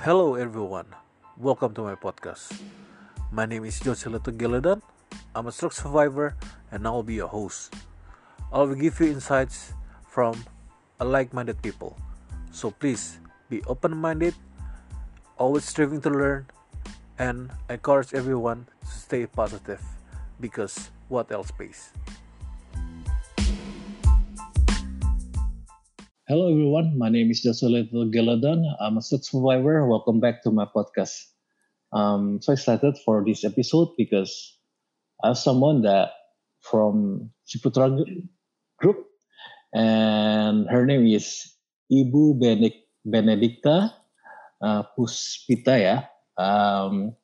Hello everyone, welcome to my podcast. My name is Joseleto Geladan. I'm a stroke survivor and I will be your host. I will give you insights from a like-minded people. So please be open-minded, always striving to learn, and encourage everyone to stay positive because what else pays? Hello everyone, my name is Joshua Little Geladan. I'm a stroke survivor. Welcome back to my podcast. I'm so excited for this episode because I have someone that from Ciputra Group and her name is Ibu Benedicta uh, Puspita ya. Um,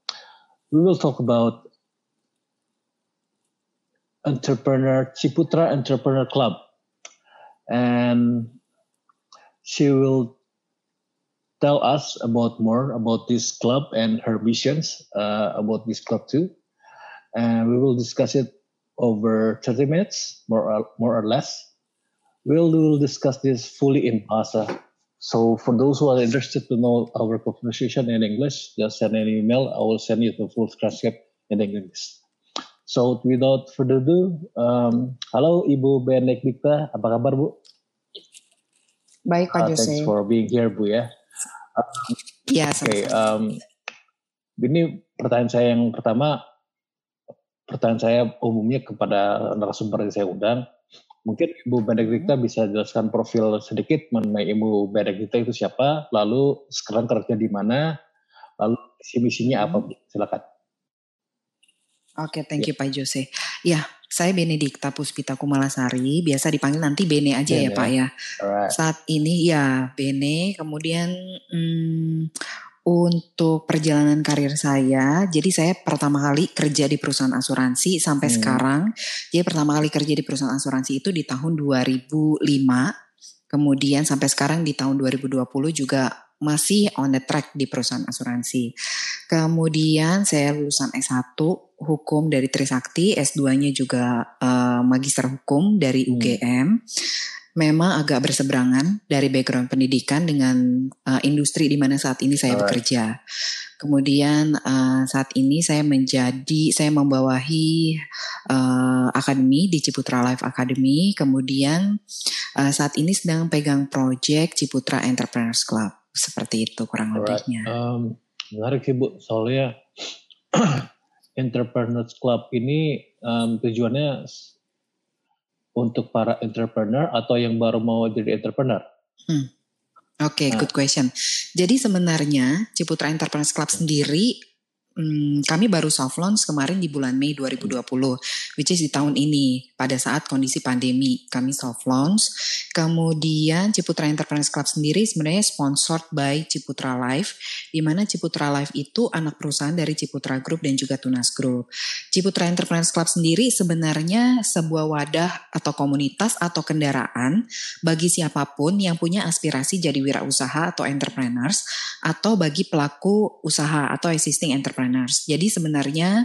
we will talk about entrepreneur Ciputra Entrepreneur Club and she will tell us about more about this club and her missions uh, about this club too. And we will discuss it over 30 minutes, more or, more or less. We'll, we will discuss this fully in Bahasa. So for those who are interested to know our conversation in English, just send an email. I will send you the full transcript in English. So without further ado, um, Ibu Benedikta, apa kabar Bu? Baik Pak Uh, Jose. thanks for being here Bu ya. Iya, Oke, sama-sama. um, ini pertanyaan saya yang pertama, pertanyaan saya umumnya kepada narasumber yang saya undang. Mungkin Ibu Benedikta bisa jelaskan profil sedikit mengenai Ibu Benedikta itu siapa, lalu sekarang kerja di mana, lalu visi misinya apa? Bu? Silakan. Oke, thank you Pak Jose. Ya, saya Benedikta Puspita Kumalasari, biasa dipanggil nanti Bene aja ya Bene. Pak ya. Alright. Saat ini ya Bene, kemudian hmm, untuk perjalanan karir saya, jadi saya pertama kali kerja di perusahaan asuransi sampai Hmm. sekarang. Jadi pertama kali kerja di perusahaan asuransi itu di tahun 2005. Kemudian sampai sekarang di tahun 2020 juga masih on the track di perusahaan asuransi. Kemudian saya lulusan S1 hukum dari Trisakti, S2-nya juga eh, magister hukum dari Hmm. UGM. Memang agak berseberangan dari background pendidikan dengan eh, industri di mana saat ini saya Alright. bekerja. Kemudian eh, saat ini saya menjadi saya membawahi eh, akademi di Ciputra Life Academy. Kemudian eh, saat ini sedang pegang project Ciputra Entrepreneurs Club. Seperti itu kurang Alright. lebihnya. Um, menarik sih Bu, soalnya Entrepreneurs Club ini um, tujuannya untuk para entrepreneur atau yang baru mau jadi entrepreneur? Oke, Nah. good question. Jadi sebenarnya Ciputra Enterprise Club sendiri, hmm, kami baru soft launch kemarin di bulan Mei 2020, which is di tahun ini pada saat kondisi pandemi kami soft launch. Kemudian Ciputra Enterprise Club sendiri sebenarnya sponsored by Ciputra Life, di mana Ciputra Life itu anak perusahaan dari Ciputra Group dan juga Tunas Group. Ciputra Enterprise Club sendiri sebenarnya sebuah wadah atau komunitas atau kendaraan bagi siapa pun yang punya aspirasi jadi wirausaha atau entrepreneurs atau bagi pelaku usaha atau existing entrepreneurs. Jadi sebenarnya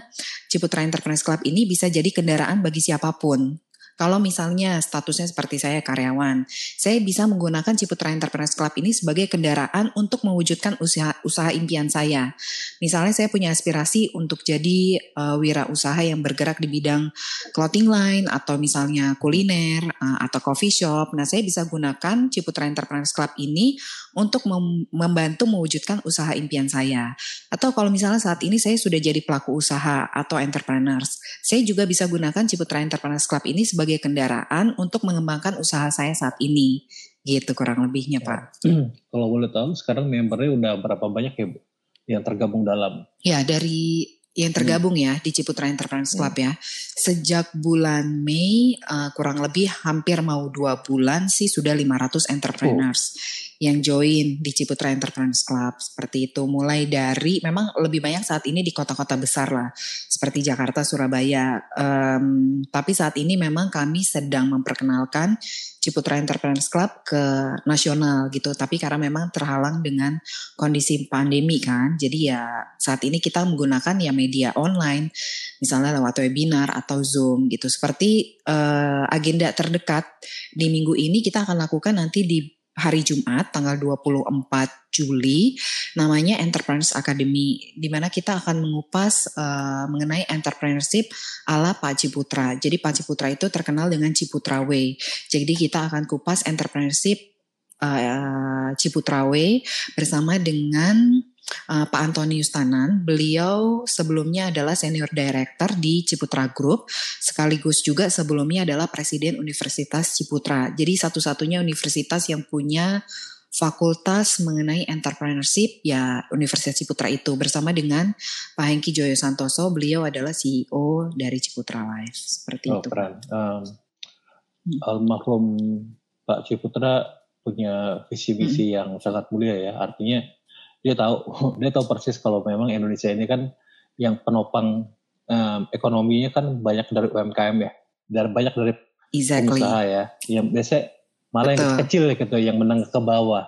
Ciputra Entrepreneurs Club ini bisa jadi kendaraan bagi siapa pun. Kalau misalnya statusnya seperti saya karyawan, saya bisa menggunakan Ciputra Entrepreneurs Club ini sebagai kendaraan untuk mewujudkan usaha usaha impian saya. Misalnya saya punya aspirasi untuk jadi eh, wirausaha yang bergerak di bidang clothing line atau misalnya kuliner uh, atau coffee shop. Nah, saya bisa gunakan Ciputra Entrepreneurs Club ini untuk mem- membantu mewujudkan usaha impian saya. Atau kalau misalnya saat ini saya sudah jadi pelaku usaha atau entrepreneurs, saya juga bisa gunakan Ciputra Entrepreneurs Club ini sebagai kendaraan untuk mengembangkan usaha saya saat ini. Gitu kurang lebihnya, Pak. Kalau boleh tahu sekarang membernya udah berapa banyak ya Bu yang tergabung dalam? Ya, dari yang tergabung ya di Ciputra Entrepreneurs Club ya. Sejak bulan Mei eh, kurang lebih hampir mau dua bulan sih sudah 500 entrepreneurs yang join di Ciputra Entrepreneurs Club seperti itu. Mulai dari memang lebih banyak saat ini di kota-kota besar lah seperti Jakarta, Surabaya. Em, tapi saat ini memang kami sedang memperkenalkan Ciputra Entrepreneurs Club ke nasional gitu. Tapi karena memang terhalang dengan kondisi pandemi kan. Jadi ya saat ini kita menggunakan ya media online, misalnya lewat webinar atau Zoom gitu. Seperti eh, agenda terdekat di minggu ini kita akan lakukan nanti di hari Jumat tanggal 24 Juli namanya Entrepreneurs Academy di mana kita akan mengupas uh, mengenai entrepreneurship ala Pak Ciputra. Jadi Pak Ciputra itu terkenal dengan Ciputra Way. Jadi kita akan kupas entrepreneurship uh, Ciputra Way bersama dengan uh, Pak Antonius Tanan. Beliau sebelumnya adalah senior director di Ciputra Group, sekaligus juga sebelumnya adalah presiden Universitas Ciputra. Jadi satu-satunya universitas yang punya fakultas mengenai entrepreneurship ya Universitas Ciputra itu bersama dengan Pak Hengki Joyo Santoso beliau adalah CEO dari Ciputra Life seperti oh, itu. Keren. Um, almarhum Pak Ciputra punya visi misi hmm. yang sangat mulia ya artinya dia tahu dia tahu persis kalau memang Indonesia ini kan yang penopang um, ekonominya kan banyak dari UMKM ya dari banyak dari exactly. pengusaha ya yang biasa malah Betul. yang kecil gitu yang menang ke bawah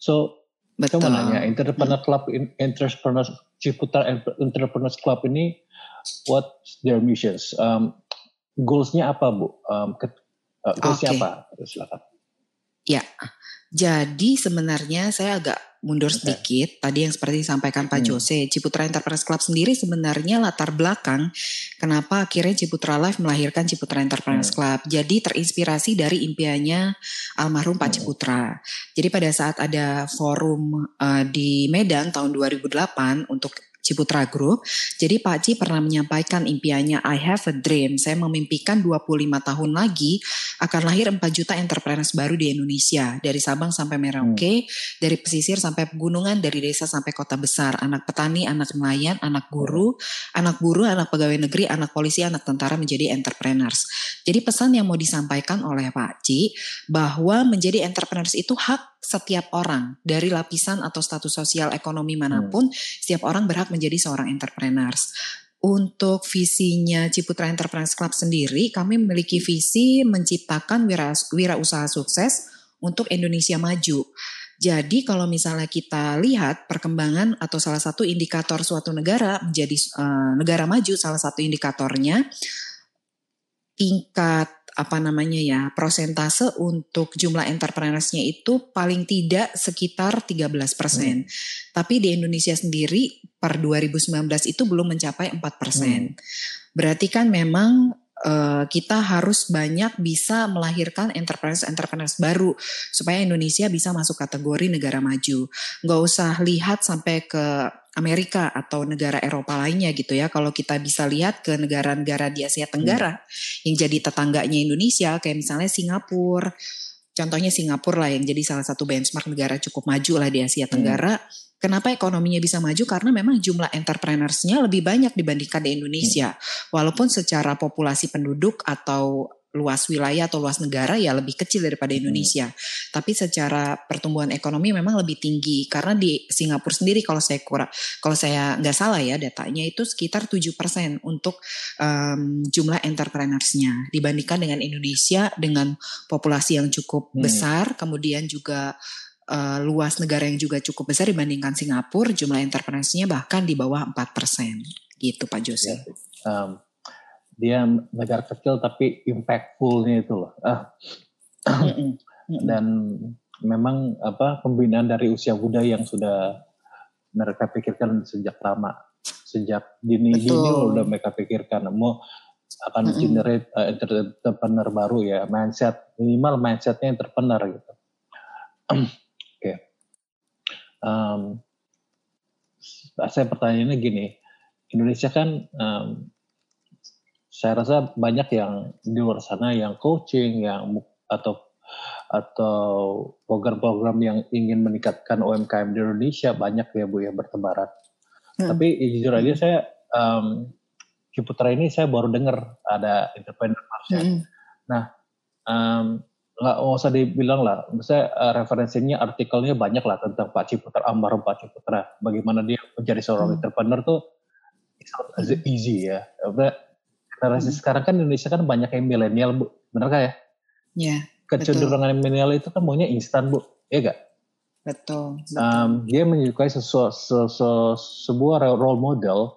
so Betul. Cuma nanya entrepreneur club entrepreneur Ciputra entrepreneurs club ini what their missions um, goalsnya apa bu um, uh, goalsnya okay. apa silakan ya jadi sebenarnya saya agak mundur sedikit, tadi yang seperti disampaikan Pak hmm. Jose, Ciputra Enterprise Club sendiri sebenarnya latar belakang kenapa akhirnya Ciputra Life melahirkan Ciputra Enterprise hmm. Club. Jadi terinspirasi dari impiannya almarhum Pak hmm. Ciputra. Jadi pada saat ada forum uh, di Medan tahun 2008 untuk Ciputra Group. Jadi Pak Ci pernah menyampaikan impiannya I have a dream. Saya memimpikan 25 tahun lagi akan lahir 4 juta entrepreneurs baru di Indonesia. Dari Sabang sampai Merauke, hmm. dari pesisir sampai pegunungan, dari desa sampai kota besar. Anak petani, anak nelayan, anak guru, anak buruh, anak pegawai negeri, anak polisi, anak tentara menjadi entrepreneurs. Jadi pesan yang mau disampaikan oleh Pak Ci bahwa menjadi entrepreneurs itu hak setiap orang dari lapisan atau status sosial ekonomi mana pun, hmm. setiap orang berhak menjadi seorang entrepreneurs. Untuk visinya Ciputra Enterprise Club sendiri, kami memiliki visi menciptakan wira, wira usaha sukses untuk Indonesia maju. Jadi kalau misalnya kita lihat perkembangan atau salah satu indikator suatu negara menjadi uh, negara maju, salah satu indikatornya tingkat apa namanya ya persentase untuk jumlah entrepreneursnya itu paling tidak sekitar 13 persen. Hmm. Tapi di Indonesia sendiri per 2019 itu belum mencapai 4 persen. Hmm. Berarti kan memang uh, kita harus banyak bisa melahirkan entrepreneurs-entrepreneurs baru supaya Indonesia bisa masuk kategori negara maju. Gak usah lihat sampai ke Amerika atau negara Eropa lainnya gitu ya. Kalau kita bisa lihat ke negara-negara di Asia Tenggara hmm. yang jadi tetangganya Indonesia kayak misalnya Singapura. Contohnya Singapura lah yang jadi salah satu benchmark negara cukup maju lah di Asia Tenggara. Hmm. Kenapa ekonominya bisa maju? Karena memang jumlah entrepreneursnya lebih banyak dibandingkan di Indonesia. Hmm. Walaupun secara populasi penduduk atau luas wilayah atau luas negara ya lebih kecil daripada hmm. Indonesia. Hmm. Tapi secara pertumbuhan ekonomi memang lebih tinggi karena di Singapura sendiri kalau saya kurang kalau saya nggak salah ya datanya itu sekitar 7% untuk um, jumlah entrepreneursnya dibandingkan dengan Indonesia dengan populasi yang cukup hmm. besar kemudian juga uh, luas negara yang juga cukup besar dibandingkan Singapura jumlah entrepreneursnya bahkan di bawah 4% gitu Pak Jose. Ya, um, dia negara kecil tapi impactfulnya itu loh. Ah. Dan memang apa pembinaan dari usia muda yang sudah mereka pikirkan sejak lama, sejak dini dini udah mereka pikirkan mau akan mm -hmm. generate uh, entrepreneur baru ya mindset minimal mindsetnya entrepreneur gitu. Oke, okay. um, saya pertanyaannya gini, Indonesia kan um, saya rasa banyak yang di luar sana yang coaching yang atau atau program-program yang ingin meningkatkan UMKM di Indonesia banyak ya Bu ya bertebaran. Hmm. Tapi ya, jujur aja saya um, Ciputra ini saya baru dengar ada independent market. Hmm. Nah, um, nggak usah dibilang lah, saya uh, referensinya artikelnya banyak lah tentang Pak Ciputra, almarhum Pak Ciputra, bagaimana dia menjadi seorang hmm. entrepreneur tuh it's not easy ya generasi hmm. sekarang kan Indonesia kan banyak yang milenial bu, benar gak ya? Iya. Kecenderungan milenial itu kan maunya instan bu, ya gak? Betul. betul. Um, dia menyukai sesu, sesu, sebuah role model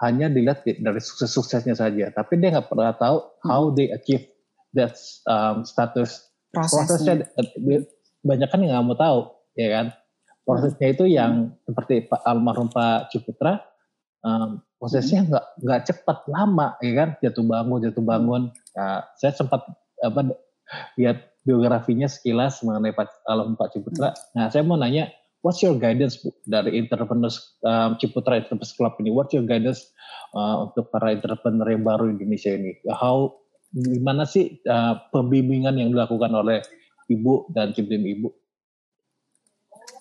hanya dilihat dari sukses-suksesnya saja, tapi dia nggak pernah tahu hmm. how they achieve that um, status. Prosesnya. Prosesnya banyak kan nggak mau tahu, ya kan? Prosesnya itu yang seperti Pak almarhum Pak Ciputra, um, prosesnya nggak nggak cepat, lama, ya kan? Jatuh bangun, jatuh bangun. Nah, saya sempat apa lihat biografinya sekilas mengenai Pak almarhum Pak Ciputra. Nah, saya mau nanya, what's your guidance Bu, dari entrepreneurs um, Ciputra Entrepreneurs Club ini? What's your guidance uh, untuk para entrepreneur yang baru di Indonesia ini? How gimana sih uh, pembimbingan yang dilakukan oleh ibu dan tim ibu?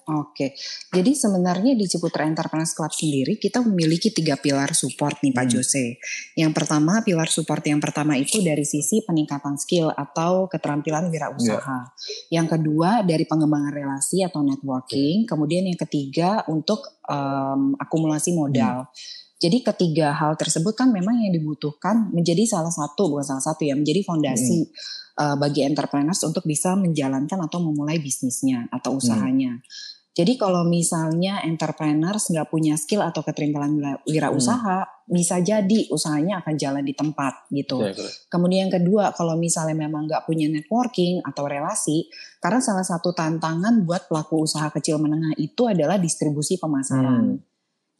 Oke, jadi sebenarnya di Ciputra Enterprise Club sendiri kita memiliki tiga pilar support nih Pak hmm. Jose. Yang pertama pilar support yang pertama itu dari sisi peningkatan skill atau keterampilan wirausaha. Yeah. Yang kedua dari pengembangan relasi atau networking. Kemudian yang ketiga untuk um, akumulasi modal. Hmm. Jadi ketiga hal tersebut kan memang yang dibutuhkan menjadi salah satu bukan salah satu ya menjadi fondasi hmm. uh, bagi entrepreneurs untuk bisa menjalankan atau memulai bisnisnya atau hmm. usahanya. Hmm. Jadi kalau misalnya entrepreneurs nggak punya skill atau keterampilan wirausaha, hmm. bisa jadi usahanya akan jalan di tempat gitu. Ya, Kemudian yang kedua, kalau misalnya memang nggak punya networking atau relasi, karena salah satu tantangan buat pelaku usaha kecil menengah itu adalah distribusi pemasaran. Hmm.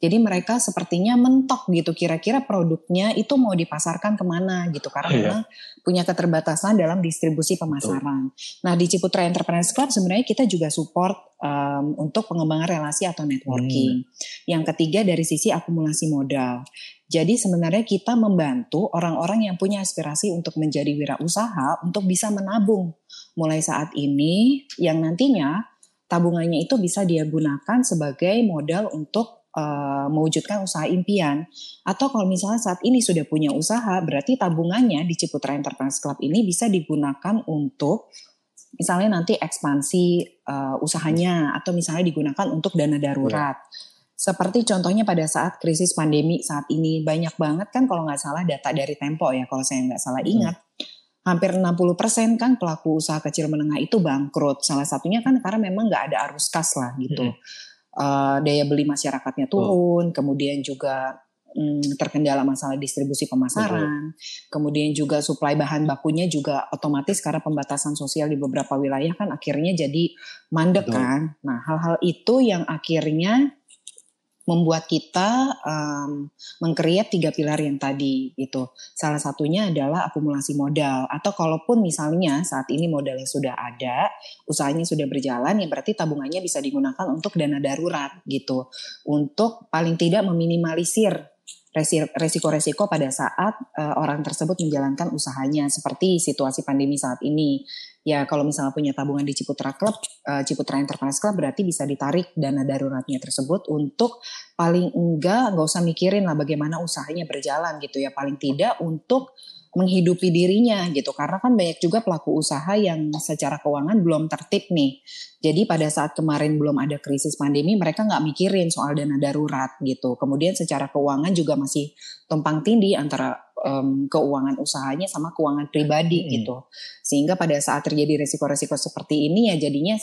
Jadi mereka sepertinya mentok gitu kira-kira produknya itu mau dipasarkan ke mana gitu karena yeah. memang punya keterbatasan dalam distribusi pemasaran. Betul. Nah di Ciputra Entrepreneurs Club sebenarnya kita juga support um, untuk pengembangan relasi atau networking. Hmm. Yang ketiga dari sisi akumulasi modal. Jadi sebenarnya kita membantu orang-orang yang punya aspirasi untuk menjadi wirausaha untuk bisa menabung mulai saat ini yang nantinya tabungannya itu bisa dia gunakan sebagai modal untuk uh, mewujudkan usaha impian atau kalau misalnya saat ini sudah punya usaha berarti tabungannya di Ciputra Enterprise Club ini bisa digunakan untuk misalnya nanti ekspansi uh, usahanya atau misalnya digunakan untuk dana darurat. Yeah. Seperti contohnya pada saat krisis pandemi saat ini banyak banget kan kalau nggak salah data dari Tempo ya kalau saya nggak salah ingat. Hmm hampir 60% kan pelaku usaha kecil menengah itu bangkrut. Salah satunya kan karena memang nggak ada arus kas lah gitu. Hmm uh, daya beli masyarakatnya turun, oh. kemudian juga um, terkendala masalah distribusi pemasaran, Betul. kemudian juga suplai bahan bakunya juga otomatis karena pembatasan sosial di beberapa wilayah kan akhirnya jadi mandek Betul. kan. Nah hal-hal itu yang akhirnya membuat kita um, mengkreat tiga pilar yang tadi itu. Salah satunya adalah akumulasi modal atau kalaupun misalnya saat ini modalnya sudah ada, usahanya sudah berjalan, ya berarti tabungannya bisa digunakan untuk dana darurat gitu. Untuk paling tidak meminimalisir resiko-resiko pada saat uh, orang tersebut menjalankan usahanya seperti situasi pandemi saat ini. Ya kalau misalnya punya tabungan di Ciputra Club, uh, Ciputra Enterprise Club berarti bisa ditarik dana daruratnya tersebut untuk paling enggak nggak usah mikirin lah bagaimana usahanya berjalan gitu ya. Paling tidak untuk menghidupi dirinya gitu. Karena kan banyak juga pelaku usaha yang secara keuangan belum tertib nih. Jadi pada saat kemarin belum ada krisis pandemi mereka nggak mikirin soal dana darurat gitu. Kemudian secara keuangan juga masih tumpang tindih antara um, keuangan usahanya sama keuangan pribadi hmm. gitu. Sehingga pada saat terjadi resiko-resiko seperti ini ya jadinya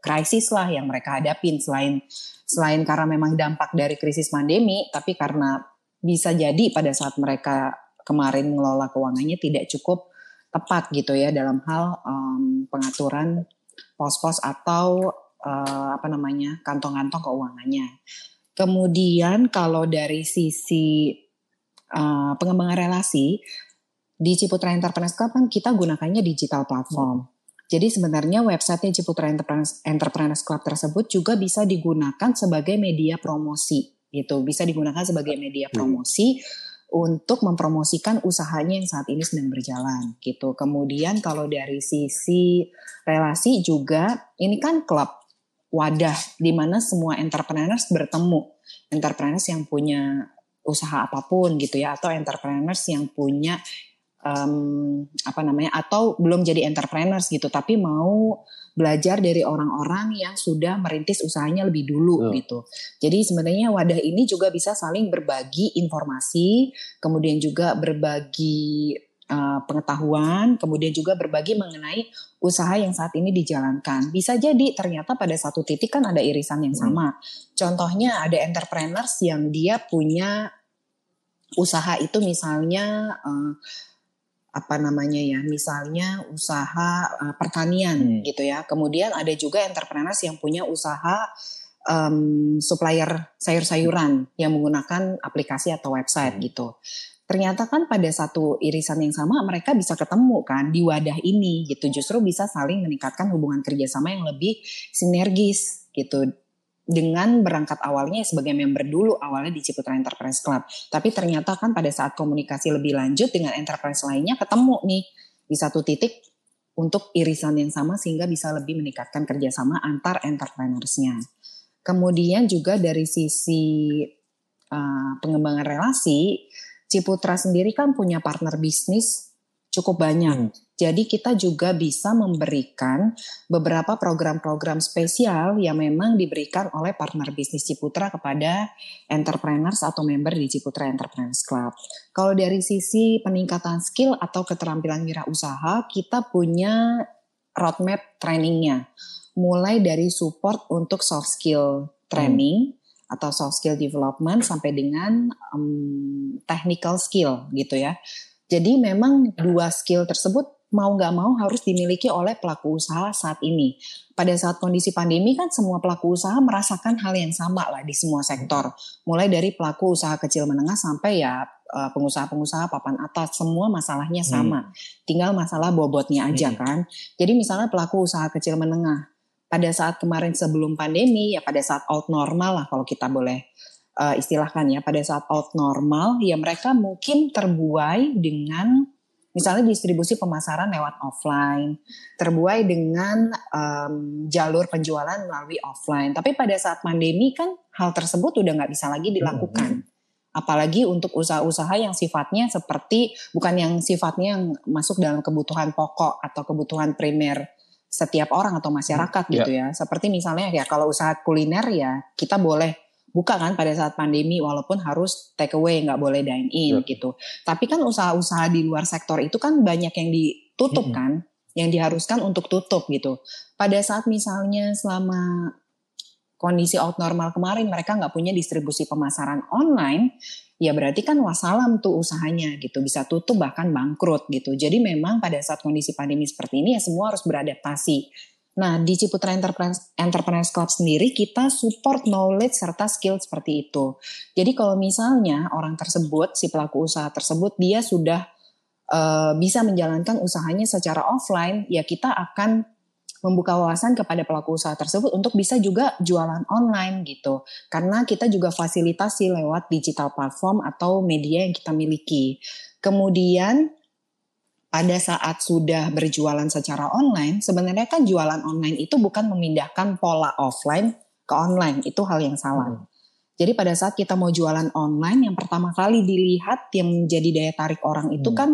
krisis lah yang mereka hadapin. Selain selain karena memang dampak dari krisis pandemi tapi karena bisa jadi pada saat mereka kemarin mengelola keuangannya tidak cukup tepat gitu ya dalam hal um, pengaturan pos-pos atau uh, apa namanya kantong-kantong keuangannya. Kemudian kalau dari sisi uh, pengembangan relasi di Ciputra Enterprise Club kan kita gunakannya digital platform. Hmm. Jadi sebenarnya websitenya Ciputra Enterprise, Enterprise Club tersebut juga bisa digunakan sebagai media promosi gitu, bisa digunakan sebagai media promosi. Hmm untuk mempromosikan usahanya yang saat ini sedang berjalan gitu. Kemudian kalau dari sisi relasi juga ini kan klub wadah di mana semua entrepreneurs bertemu. Entrepreneurs yang punya usaha apa pun gitu ya atau entrepreneurs yang punya um, apa namanya atau belum jadi entrepreneurs gitu tapi mau belajar dari orang-orang yang sudah merintis usahanya lebih dulu oh. gitu. Jadi sebenarnya wadah ini juga bisa saling berbagi informasi, kemudian juga berbagi uh, pengetahuan, kemudian juga berbagi mengenai usaha yang saat ini dijalankan. Bisa jadi ternyata pada satu titik kan ada irisan yang hmm. sama. Hmm. Contohnya ada entrepreneurs yang dia punya usaha itu misalnya uh, apa namanya ya, misalnya usaha uh, pertanian hmm. gitu ya. Kemudian ada juga entrepreneurs yang punya usaha um, supplier sayur-sayuran yang menggunakan aplikasi atau website hmm. gitu. Ternyata kan pada satu irisan yang sama mereka bisa ketemu kan di wadah ini gitu. Justru bisa saling meningkatkan hubungan kerjasama yang lebih sinergis gitu dengan berangkat awalnya sebagai member dulu awalnya di Ciputra Enterprise Club. Tapi ternyata kan pada saat komunikasi lebih lanjut dengan enterprise lainnya ketemu nih di satu titik untuk irisan yang sama sehingga bisa lebih meningkatkan kerjasama antar entrepreneursnya. Kemudian juga dari sisi uh, pengembangan relasi, Ciputra sendiri kan punya partner bisnis cukup banyak. Hmm. Jadi kita juga bisa memberikan beberapa program-program spesial yang memang diberikan oleh partner bisnis Ciputra kepada entrepreneurs atau member di Ciputra Entrepreneurs Club. Kalau dari sisi peningkatan skill atau keterampilan wirausaha, kita punya roadmap trainingnya. Mulai dari support untuk soft skill training, hmm. atau soft skill development sampai dengan um, technical skill gitu ya. Jadi memang dua skill tersebut mau nggak mau harus dimiliki oleh pelaku usaha saat ini. Pada saat kondisi pandemi kan semua pelaku usaha merasakan hal yang sama lah di semua sektor. Mulai dari pelaku usaha kecil menengah sampai ya eh, pengusaha-pengusaha papan atas semua masalahnya sama. Hmm. Tinggal masalah bobotnya aja hmm. kan. Jadi misalnya pelaku usaha kecil menengah pada saat kemarin sebelum pandemi ya pada saat old normal lah kalau kita boleh uh, istilahkan ya pada saat old normal ya mereka mungkin terbuai dengan Misalnya distribusi pemasaran lewat offline, terbuai dengan um, jalur penjualan melalui offline. Tapi pada saat pandemi kan hal tersebut udah nggak bisa lagi dilakukan. Hmm. Apalagi untuk usaha-usaha yang sifatnya seperti bukan yang sifatnya yang masuk dalam kebutuhan pokok atau kebutuhan primer setiap orang atau masyarakat hmm, gitu yeah. ya. Seperti misalnya ya kalau usaha kuliner ya kita boleh buka kan pada saat pandemi walaupun harus take away nggak boleh dine in yeah. gitu. Tapi kan usaha-usaha di luar sektor itu kan banyak yang ditutup mm -hmm. kan, yang diharuskan untuk tutup gitu. Pada saat misalnya selama kondisi out normal kemarin mereka nggak punya distribusi pemasaran online, ya berarti kan wassalam tuh usahanya gitu bisa tutup bahkan bangkrut gitu. Jadi memang pada saat kondisi pandemi seperti ini ya semua harus beradaptasi Nah, di Ciputra Enterprise, Enterprise Club sendiri kita support knowledge serta skill seperti itu. Jadi kalau misalnya orang tersebut, si pelaku usaha tersebut, dia sudah uh, bisa menjalankan usahanya secara offline, ya kita akan membuka wawasan kepada pelaku usaha tersebut untuk bisa juga jualan online gitu. Karena kita juga fasilitasi lewat digital platform atau media yang kita miliki. Kemudian pada saat sudah berjualan secara online, sebenarnya kan jualan online itu bukan memindahkan pola offline ke online, itu hal yang salah. Hmm. Jadi pada saat kita mau jualan online, yang pertama kali dilihat yang menjadi daya tarik orang itu hmm. kan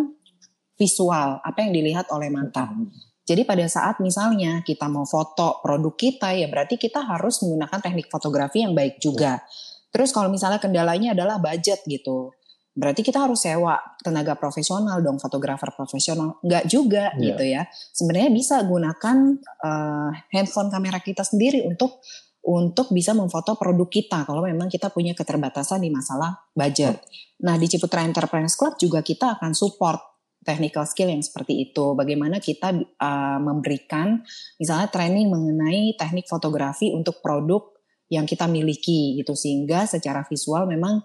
visual, apa yang dilihat oleh mata. Hmm. Jadi pada saat misalnya kita mau foto produk kita, ya berarti kita harus menggunakan teknik fotografi yang baik juga. Terus kalau misalnya kendalanya adalah budget gitu, berarti kita harus sewa tenaga profesional dong fotografer profesional nggak juga yeah. gitu ya sebenarnya bisa gunakan uh, handphone kamera kita sendiri untuk untuk bisa memfoto produk kita kalau memang kita punya keterbatasan di masalah budget. Nah di Ciputra Enterprise Club juga kita akan support technical skill yang seperti itu. Bagaimana kita uh, memberikan misalnya training mengenai teknik fotografi untuk produk yang kita miliki gitu sehingga secara visual memang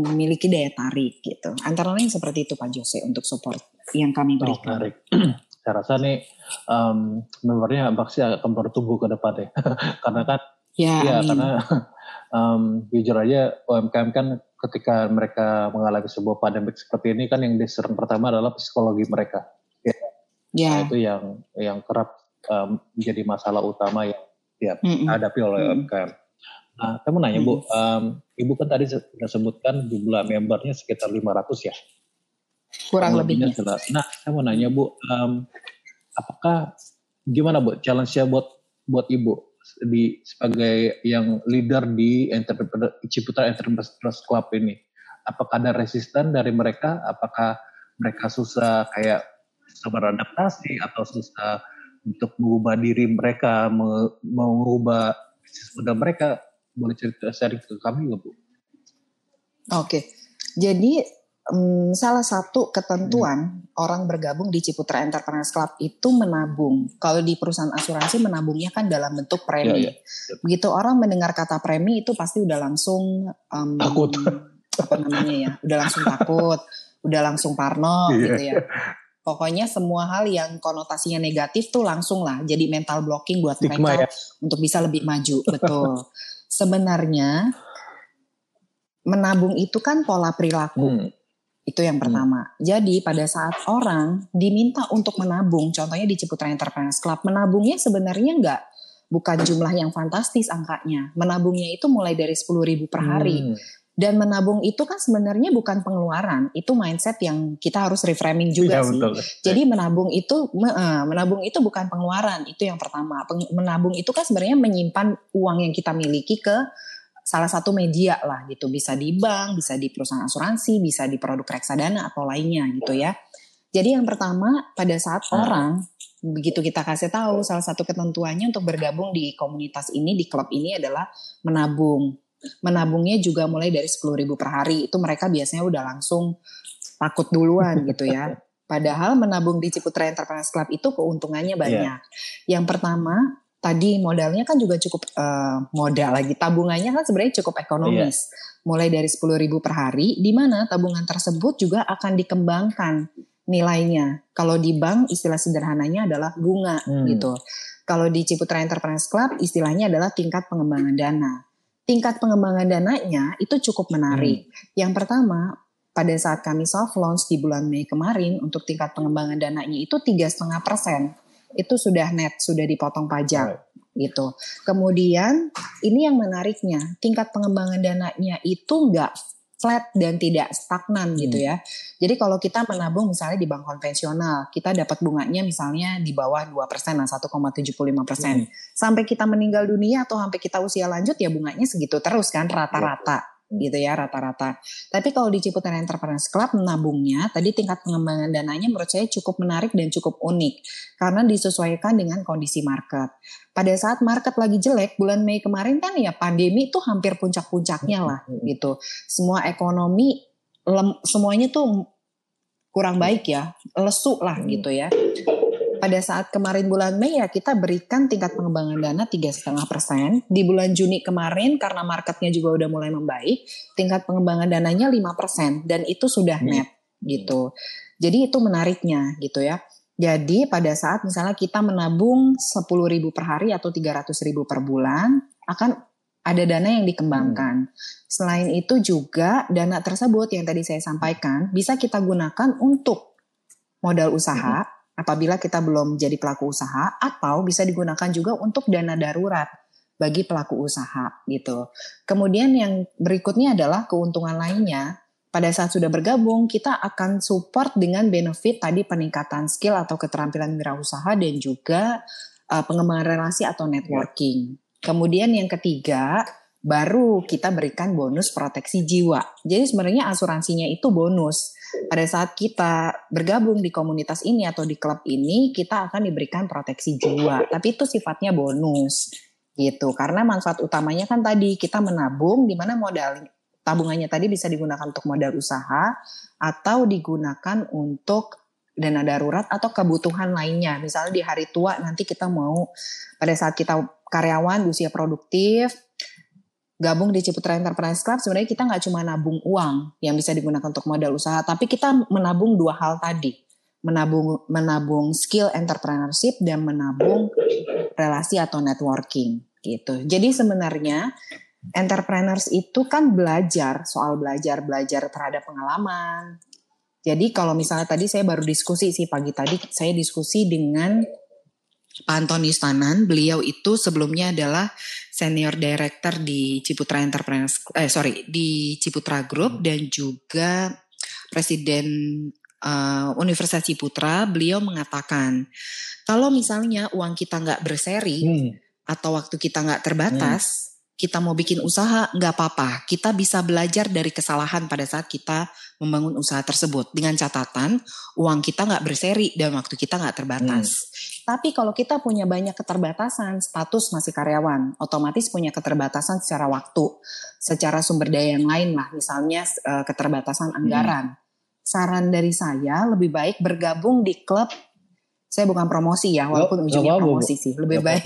memiliki daya tarik gitu. Antara lain seperti itu Pak Jose untuk support yang kami berikan. Oh, Saya rasa nih um, membernya pasti akan bertumbuh ke depan ya. karena kan ya, ya karena um, jujur aja UMKM kan ketika mereka mengalami sebuah pandemi seperti ini kan yang diserang pertama adalah psikologi mereka. Ya. ya. Nah, itu yang yang kerap um, menjadi masalah utama yang ya, mm -mm. hadapi oleh mm -mm. UMKM. Nah, saya mau nanya Bu, um, Ibu kan tadi sudah sebutkan jumlah membernya sekitar 500 ya? Kurang lebihnya. Jelas. Nah, saya mau nanya Bu, um, apakah gimana Bu challenge-nya buat buat Ibu di sebagai yang leader di Entrepreneur, Ciputra Entrepreneurs Club ini? Apakah ada resisten dari mereka? Apakah mereka susah kayak beradaptasi atau susah untuk mengubah diri mereka, mengubah bisnis mereka boleh cerita sharing ke kami nggak Bu? Oke, jadi um, salah satu ketentuan hmm. orang bergabung di Ciputra Entrepreneurs Club itu menabung. Kalau di perusahaan asuransi menabungnya kan dalam bentuk premi. Ya, ya. Begitu orang mendengar kata premi itu pasti udah langsung um, takut. Apa namanya ya? Udah langsung takut, udah langsung parno iya. gitu ya. Pokoknya semua hal yang konotasinya negatif tuh langsung lah jadi mental blocking buat Stigma, mereka ya? untuk bisa lebih maju. Betul. Sebenarnya menabung itu kan pola perilaku. Hmm itu yang hmm. pertama. Hmm. Jadi pada saat orang diminta untuk menabung, contohnya di Ciputra Entrepreneurs Club, menabungnya sebenarnya enggak bukan jumlah yang fantastis angkanya. Menabungnya itu mulai dari 10 ribu per hari. Hmm. Dan menabung itu kan sebenarnya bukan pengeluaran, itu mindset yang kita harus reframing juga ya, sih. Betul. Jadi menabung itu menabung itu bukan pengeluaran, itu yang pertama. Menabung itu kan sebenarnya menyimpan uang yang kita miliki ke salah satu media lah gitu bisa di bank bisa di perusahaan asuransi bisa di produk reksadana atau lainnya gitu ya jadi yang pertama pada saat hmm. orang begitu kita kasih tahu salah satu ketentuannya untuk bergabung di komunitas ini di klub ini adalah menabung menabungnya juga mulai dari sepuluh ribu per hari itu mereka biasanya udah langsung takut duluan gitu ya Padahal menabung di Ciputra Enterprise Club itu keuntungannya banyak. Yeah. Yang pertama, tadi modalnya kan juga cukup uh, modal lagi tabungannya kan sebenarnya cukup ekonomis iya. mulai dari sepuluh ribu per hari di mana tabungan tersebut juga akan dikembangkan nilainya kalau di bank istilah sederhananya adalah bunga hmm. gitu kalau di Ciputra Enterprise Club istilahnya adalah tingkat pengembangan dana tingkat pengembangan dananya itu cukup menarik hmm. yang pertama pada saat kami soft launch di bulan Mei kemarin untuk tingkat pengembangan dananya itu tiga setengah persen itu sudah net, sudah dipotong pajak. Right gitu. Kemudian ini yang menariknya, tingkat pengembangan dananya itu enggak flat dan tidak stagnan hmm. gitu ya. Jadi kalau kita menabung misalnya di bank konvensional, kita dapat bunganya misalnya di bawah 2% lah 1,75%. Hmm. Sampai kita meninggal dunia atau sampai kita usia lanjut ya bunganya segitu terus kan rata-rata gitu ya rata-rata. Tapi kalau di Ciputan Entrepreneurs Club menabungnya, tadi tingkat pengembangan dananya menurut saya cukup menarik dan cukup unik karena disesuaikan dengan kondisi market. Pada saat market lagi jelek, bulan Mei kemarin kan ya pandemi itu hampir puncak-puncaknya lah gitu. Semua ekonomi lem, semuanya tuh kurang baik ya, lesu lah gitu ya pada saat kemarin bulan Mei ya kita berikan tingkat pengembangan dana tiga setengah persen. Di bulan Juni kemarin karena marketnya juga udah mulai membaik, tingkat pengembangan dananya lima persen dan itu sudah hmm. net gitu. Jadi itu menariknya gitu ya. Jadi pada saat misalnya kita menabung sepuluh ribu per hari atau tiga ratus ribu per bulan akan ada dana yang dikembangkan. Hmm. Selain itu juga dana tersebut yang tadi saya sampaikan bisa kita gunakan untuk modal usaha. Hmm apabila kita belum jadi pelaku usaha atau bisa digunakan juga untuk dana darurat bagi pelaku usaha gitu. Kemudian yang berikutnya adalah keuntungan lainnya. Pada saat sudah bergabung, kita akan support dengan benefit tadi peningkatan skill atau keterampilan wirausaha dan juga uh, pengembangan relasi atau networking. Kemudian yang ketiga, baru kita berikan bonus proteksi jiwa. Jadi sebenarnya asuransinya itu bonus pada saat kita bergabung di komunitas ini atau di klub ini, kita akan diberikan proteksi jiwa. Tapi itu sifatnya bonus gitu. Karena manfaat utamanya kan tadi kita menabung di mana modal tabungannya tadi bisa digunakan untuk modal usaha atau digunakan untuk dana darurat atau kebutuhan lainnya. Misalnya di hari tua nanti kita mau pada saat kita karyawan usia produktif gabung di Ciputra Enterprise Club sebenarnya kita nggak cuma nabung uang yang bisa digunakan untuk modal usaha, tapi kita menabung dua hal tadi, menabung menabung skill entrepreneurship dan menabung relasi atau networking gitu. Jadi sebenarnya entrepreneurs itu kan belajar soal belajar belajar terhadap pengalaman. Jadi kalau misalnya tadi saya baru diskusi sih pagi tadi saya diskusi dengan Pak Antonius Tanan, beliau itu sebelumnya adalah senior director di Ciputra Enterprise, eh sorry di Ciputra Group dan juga presiden uh, Universitas Ciputra. Beliau mengatakan kalau misalnya uang kita nggak berseri hmm. atau waktu kita nggak terbatas, hmm kita mau bikin usaha nggak apa-apa. Kita bisa belajar dari kesalahan pada saat kita membangun usaha tersebut dengan catatan uang kita nggak berseri dan waktu kita nggak terbatas. Hmm. Tapi kalau kita punya banyak keterbatasan, status masih karyawan, otomatis punya keterbatasan secara waktu, secara sumber daya yang lain lah, misalnya uh, keterbatasan anggaran. Hmm saran dari saya lebih baik bergabung di klub saya bukan promosi ya, walaupun Gak- ujungnya promosi sih. Lebih baik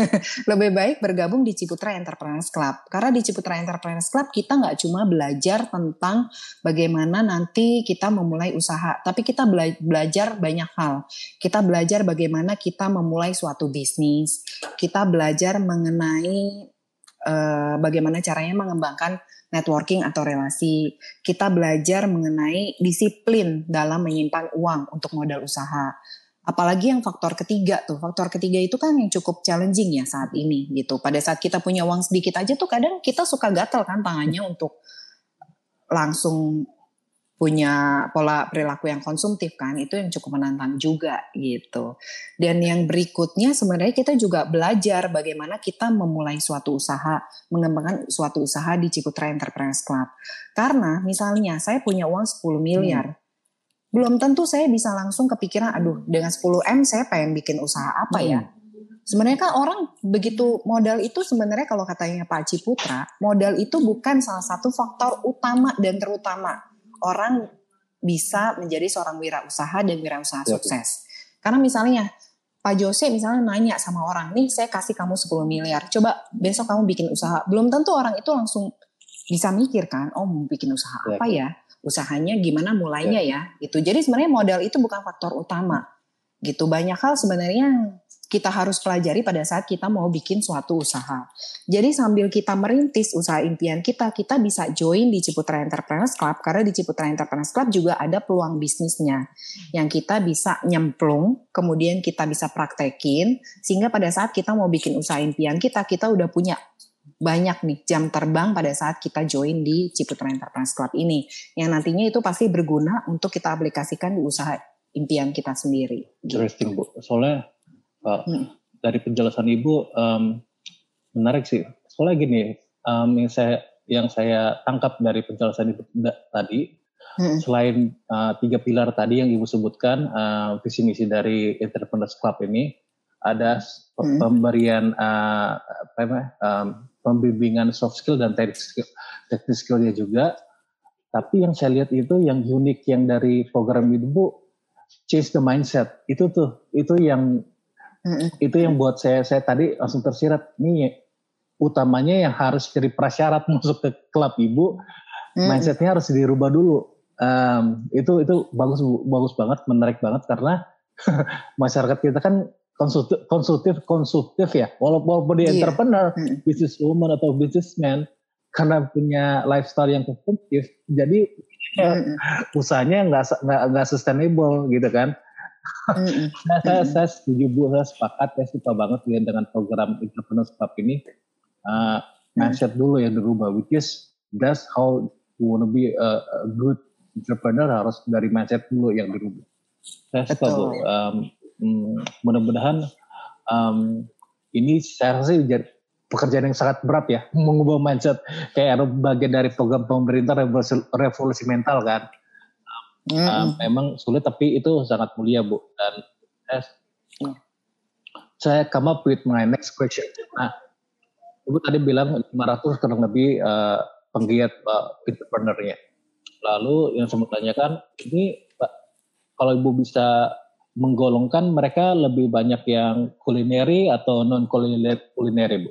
lebih baik bergabung di Ciputra Entrepreneurs Club. Karena di Ciputra Entrepreneurs Club kita nggak cuma belajar tentang bagaimana nanti kita memulai usaha, tapi kita bela- belajar banyak hal. Kita belajar bagaimana kita memulai suatu bisnis. Kita belajar mengenai eh, bagaimana caranya mengembangkan networking atau relasi. Kita belajar mengenai disiplin dalam menyimpan uang untuk modal usaha. Apalagi yang faktor ketiga tuh, faktor ketiga itu kan yang cukup challenging ya saat ini gitu. Pada saat kita punya uang sedikit aja tuh kadang kita suka gatel kan tangannya untuk langsung punya pola perilaku yang konsumtif kan itu yang cukup menantang juga gitu. Dan yang berikutnya sebenarnya kita juga belajar bagaimana kita memulai suatu usaha, mengembangkan suatu usaha di Ciputra Enterprise Club. Karena misalnya saya punya uang 10 miliar, belum tentu saya bisa langsung kepikiran, aduh dengan 10 M saya pengen bikin usaha apa ya. Sebenarnya kan orang begitu modal itu sebenarnya kalau katanya Pak Ciputra, modal itu bukan salah satu faktor utama dan terutama orang bisa menjadi seorang wirausaha dan wirausaha Ya, sukses. Karena misalnya Pak Jose misalnya nanya sama orang, nih saya kasih kamu 10 miliar, coba besok kamu bikin usaha. Belum tentu orang itu langsung bisa mikir kan, oh mau bikin usaha Ya, apa ya? Usahanya gimana mulainya ya? Gitu. Jadi sebenarnya modal itu bukan faktor utama. Gitu banyak hal sebenarnya yang kita harus pelajari pada saat kita mau bikin suatu usaha. Jadi sambil kita merintis usaha impian kita, kita bisa join di Ciputra Entrepreneurs Club karena di Ciputra Entrepreneurs Club juga ada peluang bisnisnya yang kita bisa nyemplung, kemudian kita bisa praktekin sehingga pada saat kita mau bikin usaha impian kita, kita udah punya banyak nih jam terbang pada saat kita join di Ciputra Entrepreneurs Club ini yang nantinya itu pasti berguna untuk kita aplikasikan di usaha impian kita sendiri. Interesting Bu. Soalnya uh, Hmm. dari penjelasan Ibu um, menarik sih. Soalnya gini, um, yang saya yang saya tangkap dari penjelasan Ibu tadi, Hmm. selain uh, tiga pilar tadi yang Ibu sebutkan, uh, visi misi dari Entrepreneurs Club ini ada Hmm. pemberian uh, apa um, pembimbingan soft skill dan teknik skill, skillnya juga. Tapi yang saya lihat itu yang unik yang dari program Ibu change the mindset itu tuh itu yang Mm-mm. itu yang buat saya saya tadi langsung tersirat nih utamanya yang harus jadi prasyarat masuk ke klub ibu Mm-mm. mindsetnya harus dirubah dulu Em, itu itu bagus Bu. bagus banget menarik banget karena masyarakat kita kan konsumtif konsumtif konsumtif ya walaupun walaupun dia Iya. entrepreneur Mm-mm. business woman atau businessman karena punya lifestyle yang konsumtif jadi Mm-mm. usahanya nggak nggak nggak sustainable gitu kan Mm-mm. Nah, saya, saya setuju Bu, saya sepakat, saya suka banget ya dengan program Entrepreneurs Club ini. Uh, mindset dulu yang dirubah, which is that's how you wanna be a, a good entrepreneur harus dari mindset dulu yang dirubah. Saya suka Bu. Um, mm, mudah-mudahan um, ini saya rasa jadi pekerjaan yang sangat berat ya, mengubah mindset kayak bagian dari program pemerintah revolusi, revolusi mental kan. Uh, Mm-mm. memang sulit tapi itu sangat mulia bu dan saya, Hmm. saya come up with my next question. Nah, ibu tadi bilang 500 kurang lebih uh, penggiat uh, entrepreneurnya. Lalu yang saya mau tanyakan ini Pak, kalau ibu bisa menggolongkan mereka lebih banyak yang kulineri atau non kulineri bu?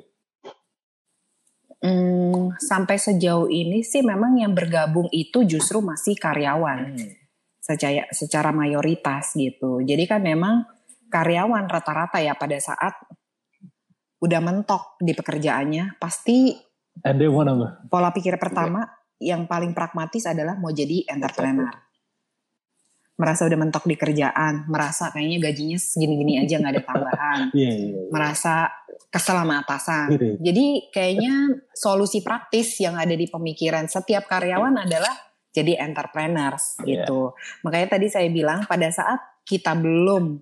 Hmm, sampai sejauh ini sih memang yang bergabung itu justru masih karyawan secara secara mayoritas gitu. Jadi kan memang karyawan rata-rata ya pada saat udah mentok di pekerjaannya pasti And they wanna pola pikir pertama yang paling pragmatis adalah mau jadi entrepreneur. Merasa udah mentok di kerjaan, merasa kayaknya gajinya segini-gini aja nggak ada tambahan, Iya iya. iya. merasa kesel sama atasan. Gitu. Jadi kayaknya solusi praktis yang ada di pemikiran setiap karyawan adalah jadi entrepreneurs Iya. gitu. Makanya tadi saya bilang pada saat kita belum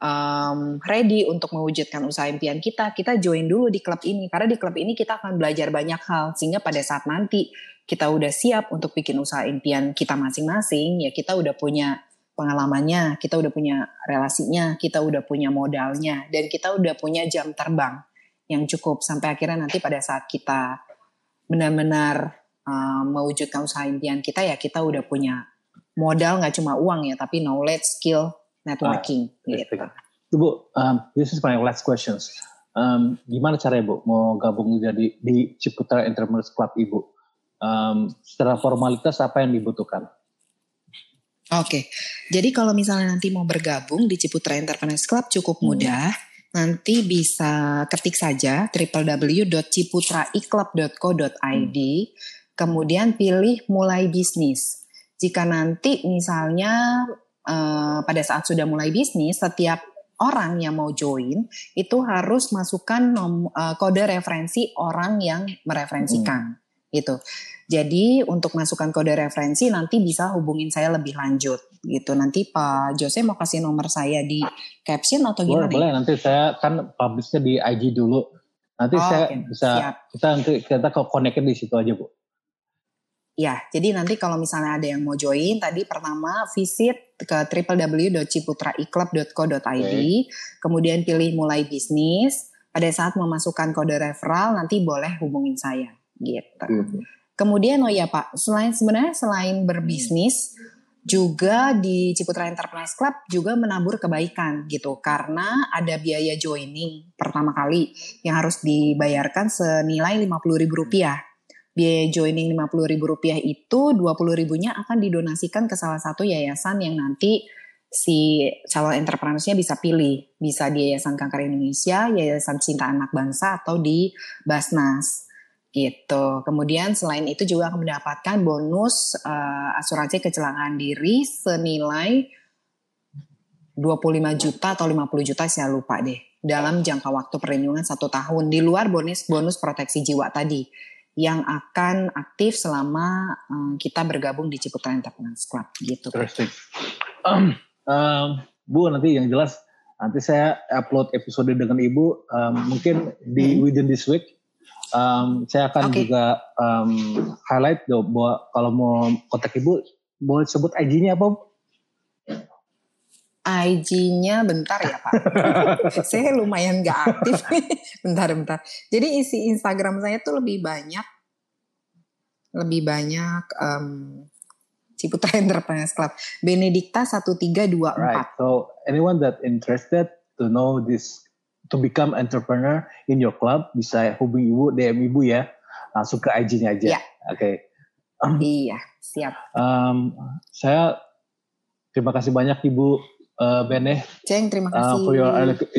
um, ready untuk mewujudkan usaha impian kita, kita join dulu di klub ini karena di klub ini kita akan belajar banyak hal sehingga pada saat nanti kita udah siap untuk bikin usaha impian kita masing-masing, ya kita udah punya pengalamannya, kita udah punya relasinya, kita udah punya modalnya, dan kita udah punya jam terbang yang cukup sampai akhirnya nanti pada saat kita benar-benar uh, mewujudkan usaha impian kita ya kita udah punya modal nggak cuma uang ya, tapi knowledge, skill, networking. Ah, gitu. Bu, um, this is my last questions. Um, gimana caranya Bu mau gabung jadi di Ciputra Entrepreneurs Club Ibu? Um, secara formalitas apa yang dibutuhkan? Oke, jadi kalau misalnya nanti mau bergabung di Ciputra Entrepreneurs Club cukup hmm. mudah. Hmm. Nanti bisa ketik saja www.ciputraiclub.co.id, hmm. kemudian pilih mulai bisnis. Jika nanti misalnya uh, pada saat sudah mulai bisnis, setiap orang yang mau join itu harus masukkan nom, uh, kode referensi orang yang mereferensikan hmm. Gitu. Jadi untuk masukkan kode referensi nanti bisa hubungin saya lebih lanjut gitu. Nanti Pak Jose mau kasih nomor saya di caption atau gimana? Boleh, boleh. nanti saya kan publishnya di IG dulu. Nanti oh, saya okay. bisa Siap. kita nanti kita connect di situ aja bu. Ya, jadi nanti kalau misalnya ada yang mau join, tadi pertama visit ke www.ciputraiclub.co.id, okay. kemudian pilih mulai bisnis. Pada saat memasukkan kode referral, nanti boleh hubungin saya, gitu. Hmm. Kemudian, oh ya Pak, selain sebenarnya selain berbisnis, juga di Ciputra Enterprise Club juga menabur kebaikan gitu, karena ada biaya joining pertama kali yang harus dibayarkan senilai lima puluh ribu rupiah biaya joining Rp50.000 itu 20 ribunya akan didonasikan ke salah satu yayasan yang nanti si calon entrepreneursnya bisa pilih. Bisa di Yayasan Kanker Indonesia, Yayasan Cinta Anak Bangsa, atau di Basnas gitu. Kemudian selain itu juga akan mendapatkan bonus uh, asuransi kecelakaan diri senilai 25 juta atau 50 juta saya lupa deh dalam jangka waktu perlindungan satu tahun di luar bonus bonus proteksi jiwa tadi yang akan aktif selama um, kita bergabung di Ciputra Entrepreneurs Club gitu. Interesting. Um, um, Bu nanti yang jelas nanti saya upload episode dengan Ibu um, mungkin di hmm. within this week. Um, saya akan okay. juga um, highlight bahwa kalau mau kontak Ibu boleh sebut IG-nya apa? IG-nya bentar ya Pak. saya lumayan gak aktif nih. Bentar-bentar. Jadi isi Instagram saya tuh lebih banyak lebih banyak um, Ciputra Entrepreneurs Club. Benedikta 1324. Right. So anyone that interested to know this to become entrepreneur in your club bisa hubungi Ibu DM Ibu ya. Langsung ke IG-nya aja. Yeah. Oke. Okay. iya, siap. Um, saya terima kasih banyak Ibu uh, Beneh. Ceng, terima uh, kasih. Uh, for your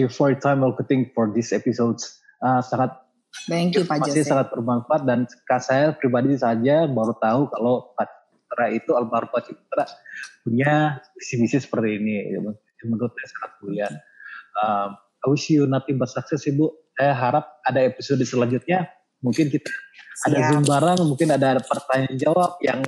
for your time marketing for this episodes. Uh, sangat Thank you Pak Jose. sangat bermanfaat dan saya pribadi saja baru tahu kalau Pak Citra itu almarhum Pak Citra punya visi misi seperti ini. Menurut saya sangat mulia. Um, I wish you nothing but success Ibu. Saya harap ada episode selanjutnya. Mungkin kita Siap. ada zoom bareng, mungkin ada pertanyaan jawab yang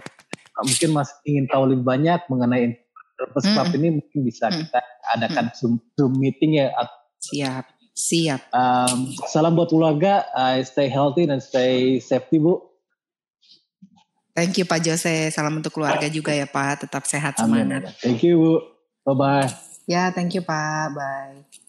mungkin masih ingin tahu lebih banyak mengenai Purpose Club hmm. ini mungkin bisa hmm. kita adakan. Zoom, Zoom meeting ya. Siap, siap. Um, salam buat keluarga, uh, stay healthy dan stay safety Bu. Thank you Pak Jose, salam untuk keluarga juga ya Pak, tetap sehat semangat. Thank you Bu, bye-bye. Ya, thank you Pak, bye.